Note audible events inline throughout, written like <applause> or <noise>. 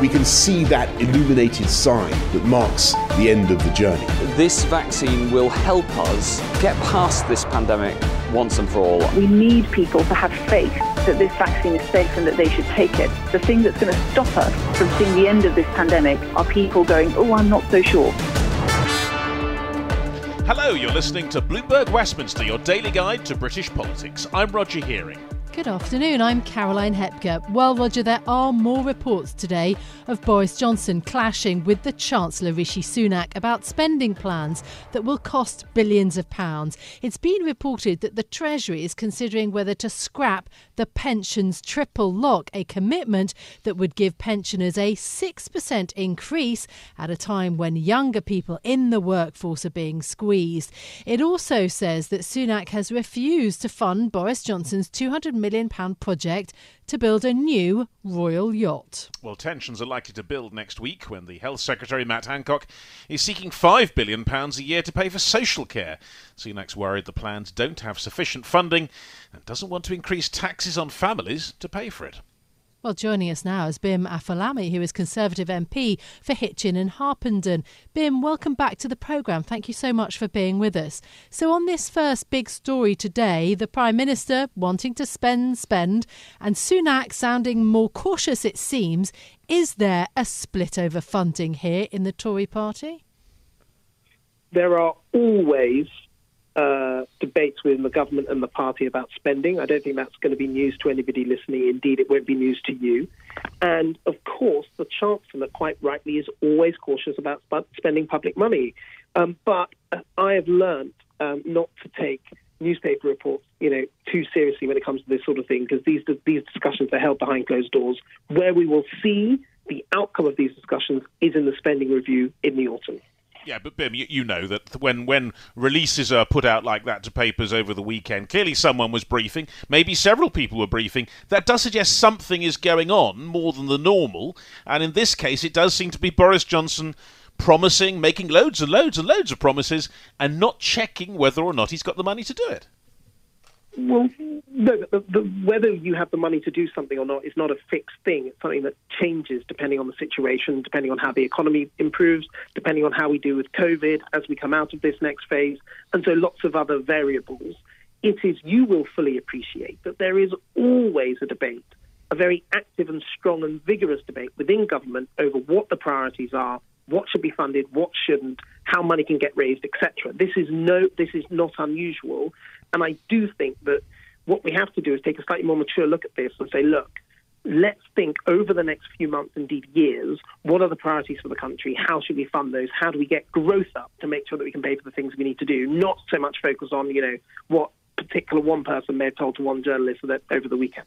we can see that illuminated sign that marks the end of the journey. This vaccine will help us get past this pandemic once and for all. We need people to have faith that this vaccine is safe and that they should take it. The thing that's going to stop us from seeing the end of this pandemic are people going, oh, I'm not so sure. Hello, you're listening to Bloomberg Westminster, your daily guide to British politics. I'm Roger Hearing. Good afternoon, I'm Caroline Hepker. Well, Roger, there are more reports today of Boris Johnson clashing with the Chancellor Rishi Sunak about spending plans that will cost billions of pounds. It's been reported that the Treasury is considering whether to scrap the pensions triple lock, a commitment that would give pensioners a 6% increase at a time when younger people in the workforce are being squeezed. It also says that Sunak has refused to fund Boris Johnson's 200 million million project to build a new royal yacht. Well, tensions are likely to build next week when the Health Secretary Matt Hancock is seeking £5 billion a year to pay for social care. Sunak's worried the plans don't have sufficient funding and doesn't want to increase taxes on families to pay for it. Well, joining us now is Bim Afolami, who is Conservative MP for Hitchin and Harpenden. Bim, welcome back to the programme. Thank you so much for being with us. So, on this first big story today, the Prime Minister wanting to spend, spend, and Sunak sounding more cautious, it seems. Is there a split over funding here in the Tory party? There are always uh, debates within the government and the party about spending. I don't think that's going to be news to anybody listening. Indeed, it won't be news to you. And of course, the Chancellor, quite rightly, is always cautious about spending public money. Um, but uh, I have learned um, not to take newspaper reports, you know, too seriously when it comes to this sort of thing, because these these discussions are held behind closed doors. Where we will see the outcome of these discussions is in the spending review in the autumn. Yeah, but Bim, you, you, know that when when releases are put out like that to papers over the weekend, clearly someone was briefing. Maybe several people were briefing. That does suggest something is going on more than the normal. And in this case, it does seem to be Boris Johnson promising, making loads and loads and loads of promises, and not checking whether or not he's got the money to do it. Well, no, the, the, whether you have the money to do something or not is not a fixed thing. It's something that changes depending on the situation, depending on how the economy improves, depending on how we do with COVID as we come out of this next phase, and so lots of other variables. It is, you will fully appreciate that there is always a debate, a very active and strong and vigorous debate within government over what the priorities are, what should be funded, what shouldn't, how money can get raised, etc. This is no, this is not unusual, and I do think that what we have to do is take a slightly more mature look at this and say, look, let's think over the next few months, indeed years, what are the priorities for the country? How should we fund those? How do we get growth up to make sure that we can pay for the things we need to do? Not so much focus on, you know, what particular one person may have told to one journalist over the weekend.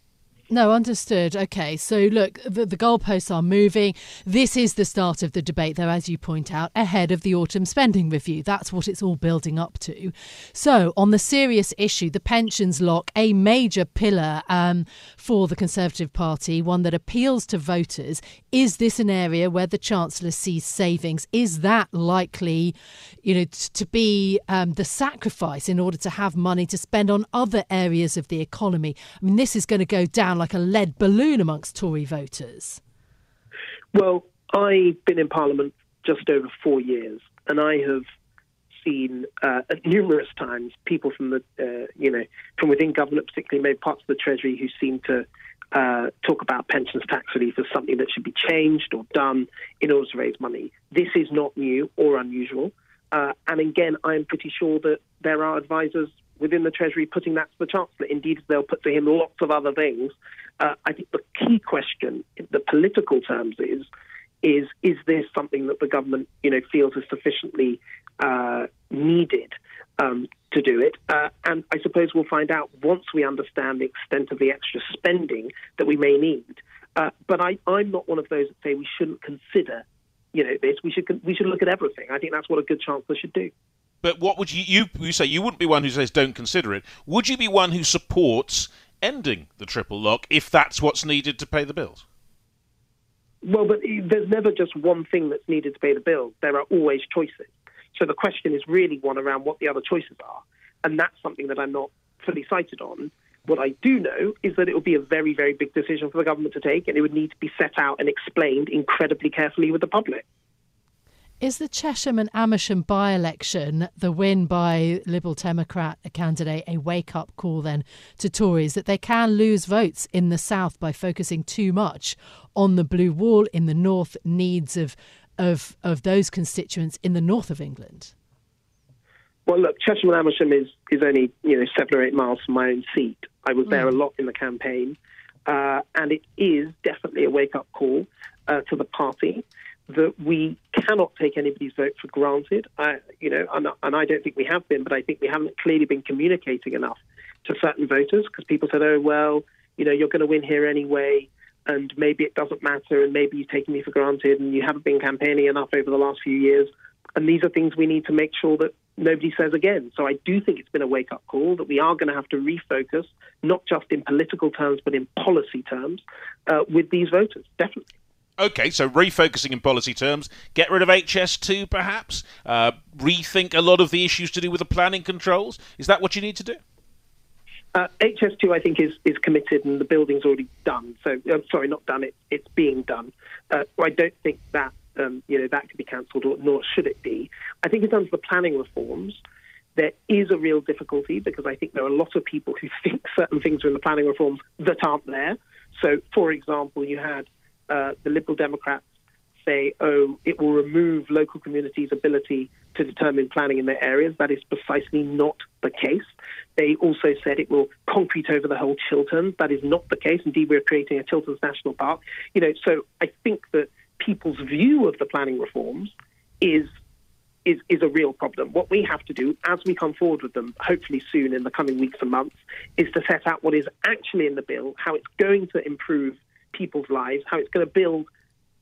No, understood. Okay, so look, the, the goalposts are moving. This is the start of the debate, though, as you point out, ahead of the autumn spending review. That's what it's all building up to. So, on the serious issue, the pensions lock, a major pillar um, for the Conservative Party, one that appeals to voters. Is this an area where the Chancellor sees savings? Is that likely, you know, t- to be um, the sacrifice in order to have money to spend on other areas of the economy? I mean, this is going to go down like a lead balloon amongst Tory voters? Well, I've been in Parliament just over four years, and I have seen uh, numerous times people from the, uh, you know, from within government, particularly maybe parts of the Treasury, who seem to uh, talk about pensions tax relief as something that should be changed or done in order to raise money. This is not new or unusual. Uh, and again, I'm pretty sure that there are advisors within the Treasury putting that to the Chancellor. Indeed, they'll put to him lots of other things. Uh, I think the key question, in the political terms, is is is this something that the government you know feels is sufficiently uh, needed um, to do it? Uh, and I suppose we'll find out once we understand the extent of the extra spending that we may need. Uh, but I, I'm not one of those that say we shouldn't consider, you know, this. We should we should look at everything. I think that's what a good chancellor should do. But what would you, you you say? You wouldn't be one who says don't consider it. Would you be one who supports ending the triple lock if that's what's needed to pay the bills? Well, but there's never just one thing that's needed to pay the bills. There are always choices. So the question is really one around what the other choices are. And that's something that I'm not fully sighted on. What I do know is that it would be a very, very big decision for the government to take, and it would need to be set out and explained incredibly carefully with the public. Is the Chesham and Amersham by election, the win by Liberal Democrat candidate, a wake up call then to Tories that they can lose votes in the South by focusing too much on the blue wall in the North needs of, of, of those constituents in the north of England? Well, look, Chesham and Amersham is, is only you know seven or eight miles from my own seat. I was there a lot in the campaign, uh, and it is definitely a wake up call uh, to the party that we cannot take anybody's vote for granted. I, you know, and, and I don't think we have been, but I think we haven't clearly been communicating enough to certain voters because people said, "Oh well, you know, you're going to win here anyway." And maybe it doesn't matter, and maybe you're taking me for granted, and you haven't been campaigning enough over the last few years. And these are things we need to make sure that nobody says again. So I do think it's been a wake up call that we are going to have to refocus, not just in political terms, but in policy terms, uh, with these voters, definitely. Okay, so refocusing in policy terms, get rid of HS2 perhaps, uh, rethink a lot of the issues to do with the planning controls. Is that what you need to do? Uh, HS2, I think, is, is committed and the building's already done. So, uh, sorry, not done, it, it's being done. Uh, I don't think that um, you know that could be cancelled, or nor should it be. I think in terms of the planning reforms, there is a real difficulty because I think there are a lot of people who <laughs> think certain things are in the planning reforms that aren't there. So, for example, you had uh, the Liberal Democrats say, oh, it will remove local communities' ability to determine planning in their areas. That is precisely not the case. They also said it will concrete over the whole Chilterns. That is not the case. Indeed, we're creating a Chilterns National Park. You know, so I think that people's view of the planning reforms is is, is a real problem. What we have to do, as we come forward with them, hopefully soon in the coming weeks and months, is to set out what is actually in the bill, how it's going to improve people's lives, how it's going to build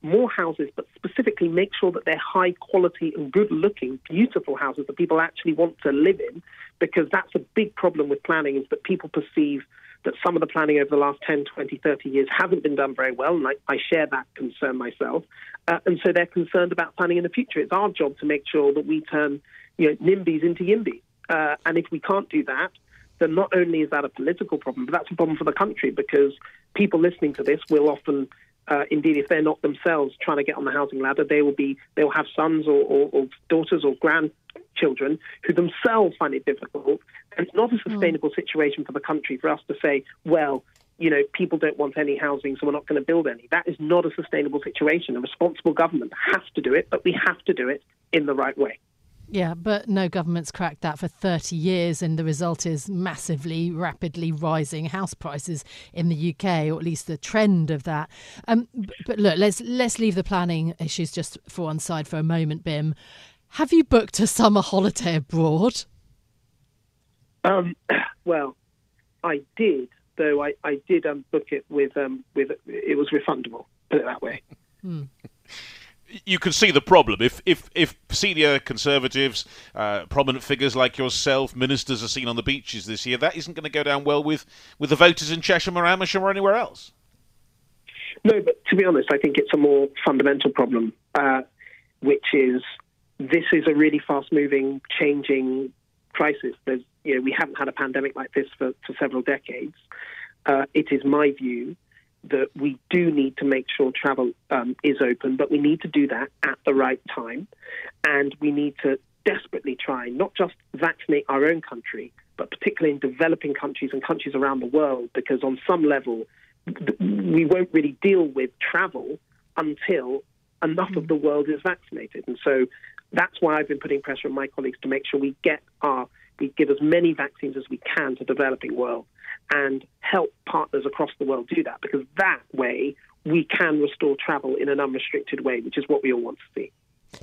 more houses, but specifically make sure that they're high quality and good looking, beautiful houses that people actually want to live in, because that's a big problem with planning is that people perceive that some of the planning over the last 10, 20, 30 years hasn't been done very well, and I, I share that concern myself. Uh, and so they're concerned about planning in the future. It's our job to make sure that we turn you know, NIMBYs into YIMBY. Uh, and if we can't do that, then not only is that a political problem, but that's a problem for the country because people listening to this will often uh, indeed, if they're not themselves trying to get on the housing ladder, they will be they will have sons or, or, or daughters or grandchildren who themselves find it difficult. And it's not a hmm. sustainable mm. situation for the country for us to say, well, you know, people don't want any housing, so we're not going to build any. That is not a sustainable situation. A responsible government has to do it, but we have to do it in the right way. Yeah, but no government's cracked that for 30 years, and the result is massively, rapidly rising house prices in the UK, or at least the trend of that. Um, but look, let's let's leave the planning issues just for one side for a moment, Bim. Have you booked a summer holiday abroad? Um, <coughs> well, I did, though I, I did um, book it with um, with it was refundable. Put it that way. Hmm you can see the problem. If if if senior conservatives, uh, prominent figures like yourself, ministers are seen on the beaches this year, that isn't going to go down well with, with the voters in Chesham or Amersham or anywhere else. No, but to be honest, I think it's a more fundamental problem, uh, which is this is a really fast-moving, changing crisis. There's, you know, we haven't had a pandemic like this for, for several decades. Uh, it is my view that we do need to make sure travel um, is open, but we need to do that at the right time. And we need to desperately try not just vaccinate our own country, but particularly in developing countries and countries around the world, because on some level, we won't really deal with travel until enough of the world is vaccinated. And so that's why I've been putting pressure on my colleagues to make sure we get our we give as many vaccines as we can to the developing world and help partners across the world do that because that way we can restore travel in an unrestricted way, which is what we all want to see.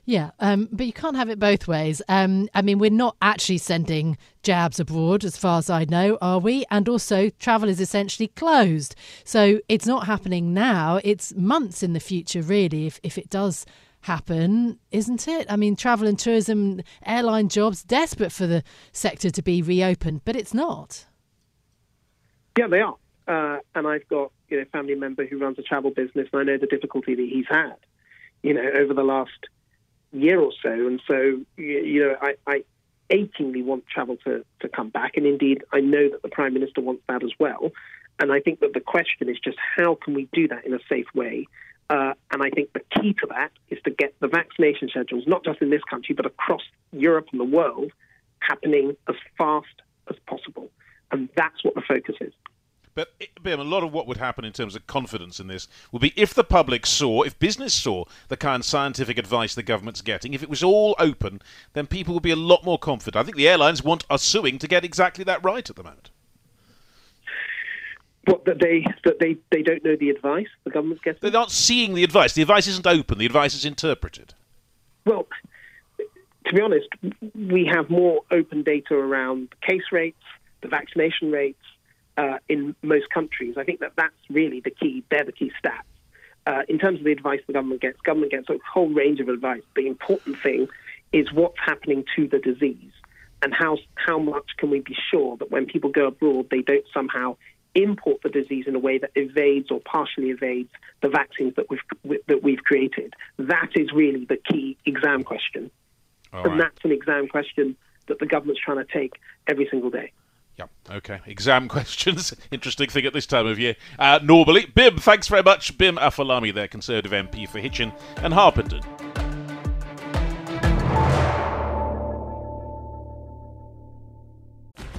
Yeah, um, but you can't have it both ways. Um, I mean, we're not actually sending jabs abroad, as far as I know, are we? And also, travel is essentially closed. So it's not happening now. It's months in the future, really, if, if it does happen, isn't it? I mean, travel and tourism, airline jobs, desperate for the sector to be reopened, but it's not. Yeah, they are. Uh, and I've got you know a family member who runs a travel business, and I know the difficulty that he's had, you know, over the last year or so. And so, you know, I, I achingly want travel to, to come back. And indeed, I know that the Prime Minister wants that as well. And I think that the question is just how can we do that in a safe way? Uh, and I think the key to that is to get the vaccination schedules, not just in this country, but across Europe and the world, happening as fast as possible. And that's what the focus is. But Bim, a lot of what would happen in terms of confidence in this would be if the public saw, if business saw the kind of scientific advice the government's getting, if it was all open, then people would be a lot more confident. I think the airlines want us suing to get exactly that right at the moment. What that they that they, they don't know the advice the government's getting. They're not seeing the advice. The advice isn't open. The advice is interpreted. Well, to be honest, we have more open data around case rates, the vaccination rates, uh, in most countries. I think that that's really the key. They're the key stats. Uh, in terms of the advice the government gets, government gets a whole range of advice. The important thing is what's happening to the disease and how how much can we be sure that when people go abroad they don't somehow import the disease in a way that evades or partially evades the vaccines that we've that we've created. That is really the key exam question, All and right. that's an exam question that the government's trying to take every single day. Yeah, okay. Exam <laughs> questions. Interesting thing at this time of year. Uh, normally, Bim, thanks very much. Bim Afolami there, Conservative MP for Hitchin and Harpenden.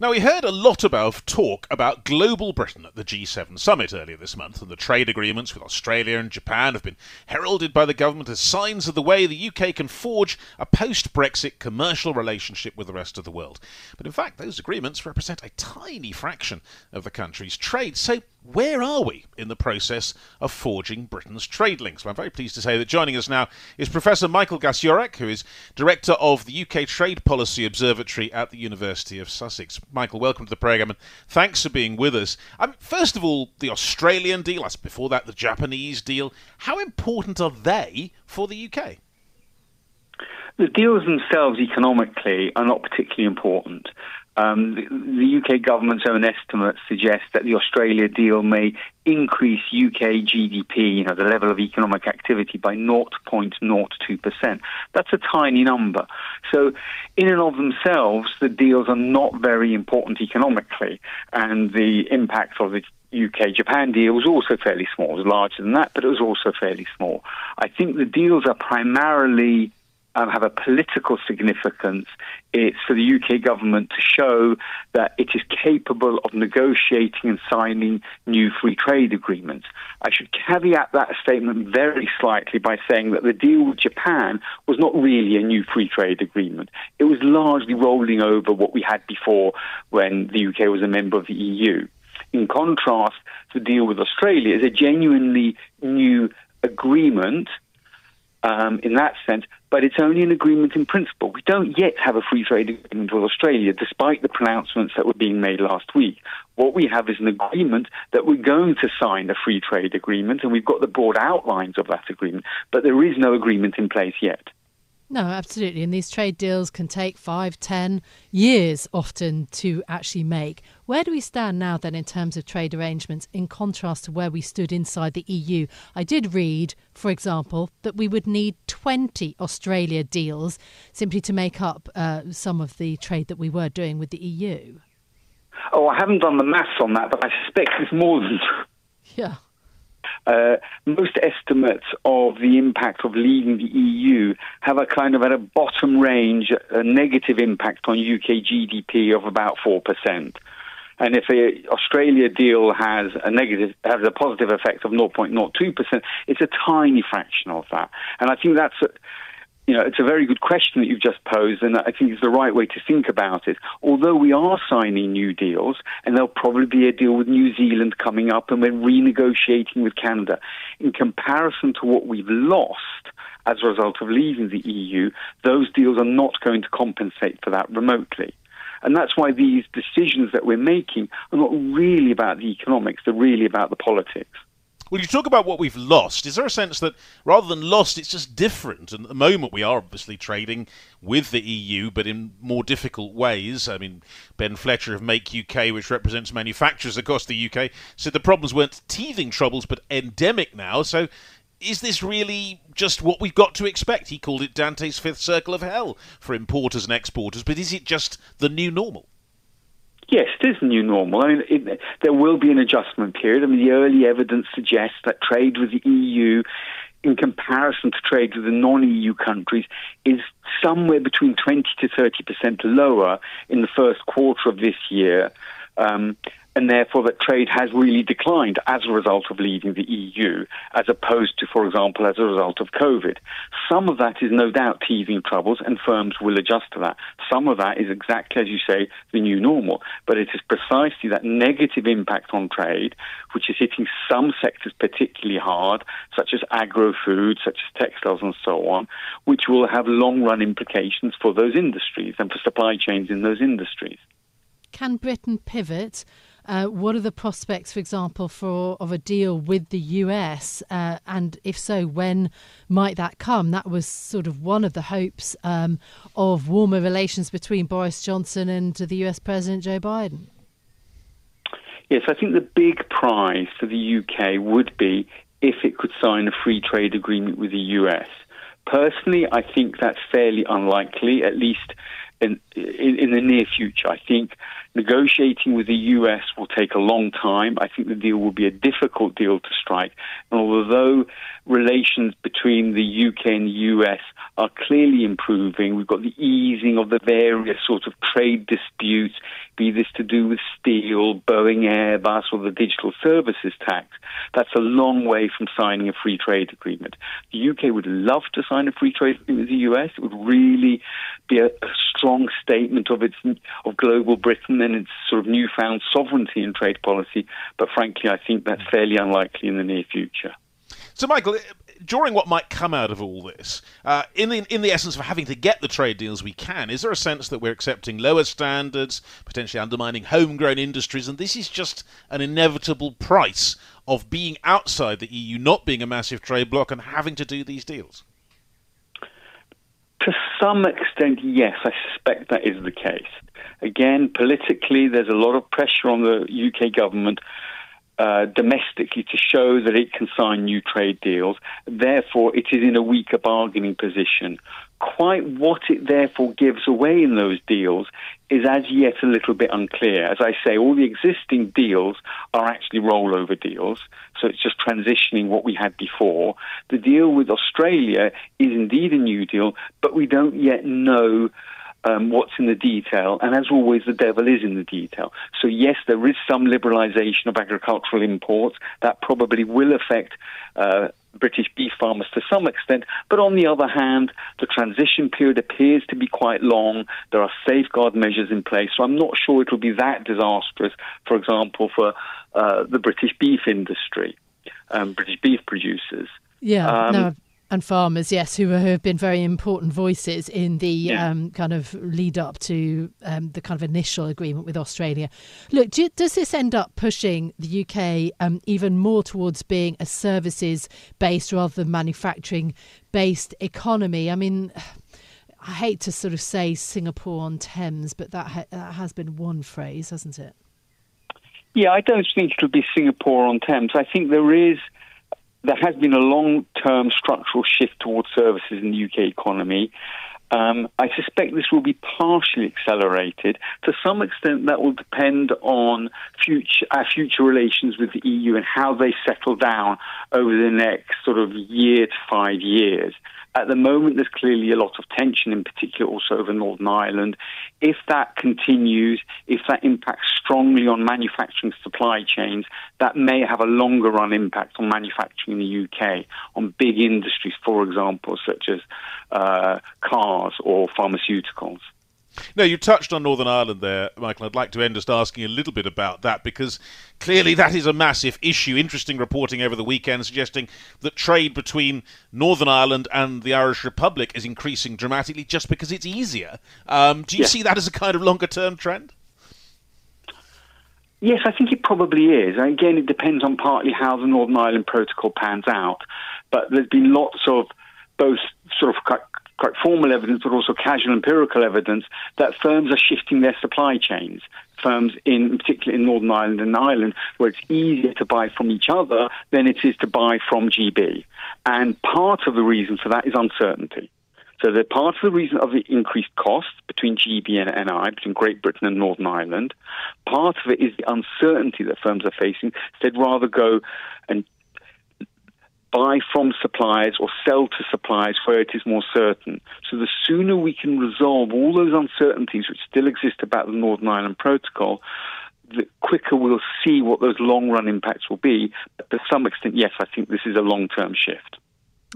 Now, we heard a lot about talk about global Britain at the G7 summit earlier this month, and the trade agreements with Australia and Japan have been heralded by the government as signs of the way the UK can forge a post Brexit commercial relationship with the rest of the world. But in fact, those agreements represent a tiny fraction of the country's trade. So, where are we in the process of forging Britain's trade links? Well, I'm very pleased to say that joining us now is Professor Michael Gasiorek, who is Director of the UK Trade Policy Observatory at the University of Sussex. Michael, welcome to the programme and thanks for being with us. Um, first of all, the Australian deal, before that the Japanese deal. How important are they for the UK? The deals themselves economically are not particularly important. Um, the, the, UK government's own estimates suggest that the Australia deal may increase UK GDP, you know, the level of economic activity by 0.02%. That's a tiny number. So, in and of themselves, the deals are not very important economically, and the impact of the UK Japan deal was also fairly small. It was larger than that, but it was also fairly small. I think the deals are primarily um, have a political significance. It's for the UK government to show that it is capable of negotiating and signing new free trade agreements. I should caveat that statement very slightly by saying that the deal with Japan was not really a new free trade agreement. It was largely rolling over what we had before when the UK was a member of the EU. In contrast, the deal with Australia is a genuinely new agreement um, in that sense, but it's only an agreement in principle. We don't yet have a free trade agreement with Australia, despite the pronouncements that were being made last week. What we have is an agreement that we're going to sign a free trade agreement, and we've got the broad outlines of that agreement, but there is no agreement in place yet. No, absolutely. And these trade deals can take five, ten years often to actually make. Where do we stand now, then, in terms of trade arrangements in contrast to where we stood inside the EU? I did read, for example, that we would need 20 Australia deals simply to make up uh, some of the trade that we were doing with the EU. Oh, I haven't done the maths on that, but I suspect it's more than. <laughs> Yeah. Uh, most estimates of the impact of leaving the EU have a kind of at a bottom range, a negative impact on UK GDP of about 4%. And if the Australia deal has a negative, has a positive effect of 0.02%, it's a tiny fraction of that. And I think that's, you know, it's a very good question that you've just posed, and I think it's the right way to think about it. Although we are signing new deals, and there'll probably be a deal with New Zealand coming up, and we're renegotiating with Canada, in comparison to what we've lost as a result of leaving the EU, those deals are not going to compensate for that remotely. And that's why these decisions that we're making are not really about the economics, they're really about the politics. Well, you talk about what we've lost. Is there a sense that rather than lost, it's just different? And at the moment, we are obviously trading with the EU, but in more difficult ways. I mean, Ben Fletcher of Make UK, which represents manufacturers across the UK, said the problems weren't teething troubles, but endemic now. So is this really just what we've got to expect? He called it Dante's fifth circle of hell for importers and exporters, but is it just the new normal? Yes, it is new normal. I mean, it, there will be an adjustment period. I mean, the early evidence suggests that trade with the EU, in comparison to trade with the non-EU countries, is somewhere between 20 to 30 percent lower in the first quarter of this year. Um, and therefore that trade has really declined as a result of leaving the EU, as opposed to, for example, as a result of COVID. Some of that is no doubt teething troubles, and firms will adjust to that. Some of that is exactly as you say, the new normal. But it is precisely that negative impact on trade, which is hitting some sectors particularly hard, such as agro food, such as textiles, and so on, which will have long run implications for those industries and for supply chains in those industries. Can Britain pivot? Uh, what are the prospects, for example, for of a deal with the US? Uh, and if so, when might that come? That was sort of one of the hopes um, of warmer relations between Boris Johnson and the US President Joe Biden. Yes, I think the big prize for the UK would be if it could sign a free trade agreement with the US. Personally, I think that's fairly unlikely, at least in, in, in the near future. I think Negotiating with the US will take a long time. I think the deal will be a difficult deal to strike. And although relations between the UK and the US are clearly improving, we've got the easing of the various sorts of trade disputes, be this to do with steel, Boeing, Airbus, or the digital services tax. That's a long way from signing a free trade agreement. The UK would love to sign a free trade agreement with the US. It would really be a, a strong statement of its of global Britain and its sort of newfound sovereignty in trade policy. But frankly, I think that's fairly unlikely in the near future. So, Michael, during what might come out of all this, uh, in the in the essence of having to get the trade deals we can, is there a sense that we're accepting lower standards, potentially undermining homegrown industries, and this is just an inevitable price of being outside the EU, not being a massive trade bloc, and having to do these deals? To some extent, yes, I suspect that is the case. Again, politically, there's a lot of pressure on the UK government uh, domestically to show that it can sign new trade deals. Therefore, it is in a weaker bargaining position. Quite what it therefore gives away in those deals is as yet a little bit unclear. As I say, all the existing deals are actually rollover deals, so it's just transitioning what we had before. The deal with Australia is indeed a new deal, but we don't yet know um, what's in the detail. And as always, the devil is in the detail. So, yes, there is some liberalisation of agricultural imports. That probably will affect. Uh, British beef farmers to some extent, but on the other hand, the transition period appears to be quite long. There are safeguard measures in place, so I'm not sure it will be that disastrous, for example, for uh, the British beef industry, um, British beef producers. Yeah, um, no, and farmers, yes, who have been very important voices in the yeah. um, kind of lead up to um, the kind of initial agreement with Australia. Look, do, does this end up pushing the UK um, even more towards being a services based rather than manufacturing based economy? I mean, I hate to sort of say Singapore on Thames, but that, ha- that has been one phrase, hasn't it? Yeah, I don't think it'll be Singapore on Thames. I think there is there has been a long term structural shift towards services in the UK economy. Um, I suspect this will be partially accelerated. To some extent, that will depend on future, our future relations with the EU and how they settle down over the next sort of year to five years. At the moment, there's clearly a lot of tension, in particular also over Northern Ireland. If that continues, if that impacts strongly on manufacturing supply chains, that may have a longer run impact on manufacturing in the UK, on big industries, for example, such as uh, cars or pharmaceuticals. No, you touched on Northern Ireland there, Michael. I'd like to end just asking a little bit about that because clearly that is a massive issue. Interesting reporting over the weekend suggesting that trade between Northern Ireland and the Irish Republic is increasing dramatically just because it's easier. Um, do you yeah. see that as a kind of longer term trend? Yes, I think it probably is. Again, it depends on partly how the Northern Ireland Protocol pans out. But there's been lots of both sort of quite formal evidence, but also casual empirical evidence that firms are shifting their supply chains. Firms, in particularly in Northern Ireland and Ireland, where it's easier to buy from each other than it is to buy from GB. And part of the reason for that is uncertainty. So the part of the reason of the increased cost between GB and NI, between Great Britain and Northern Ireland, part of it is the uncertainty that firms are facing. they'd rather go and buy from suppliers or sell to suppliers where it is more certain. So the sooner we can resolve all those uncertainties which still exist about the Northern Ireland Protocol, the quicker we'll see what those long run impacts will be. But to some extent, yes, I think this is a long term shift.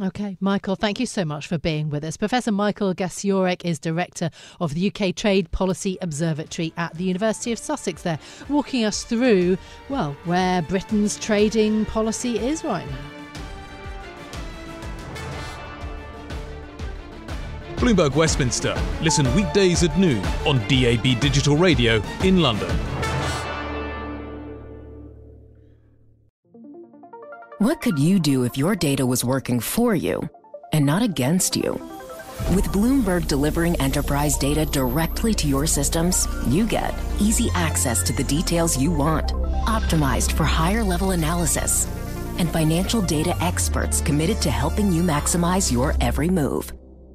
Okay, Michael, thank you so much for being with us. Professor Michael Gasiorek is Director of the UK Trade Policy Observatory at the University of Sussex, there, walking us through, well, where Britain's trading policy is right now. Bloomberg Westminster. Listen weekdays at noon on DAB Digital Radio in London. What could you do if your data was working for you and not against you? With Bloomberg delivering enterprise data directly to your systems, you get easy access to the details you want, optimized for higher level analysis, and financial data experts committed to helping you maximize your every move.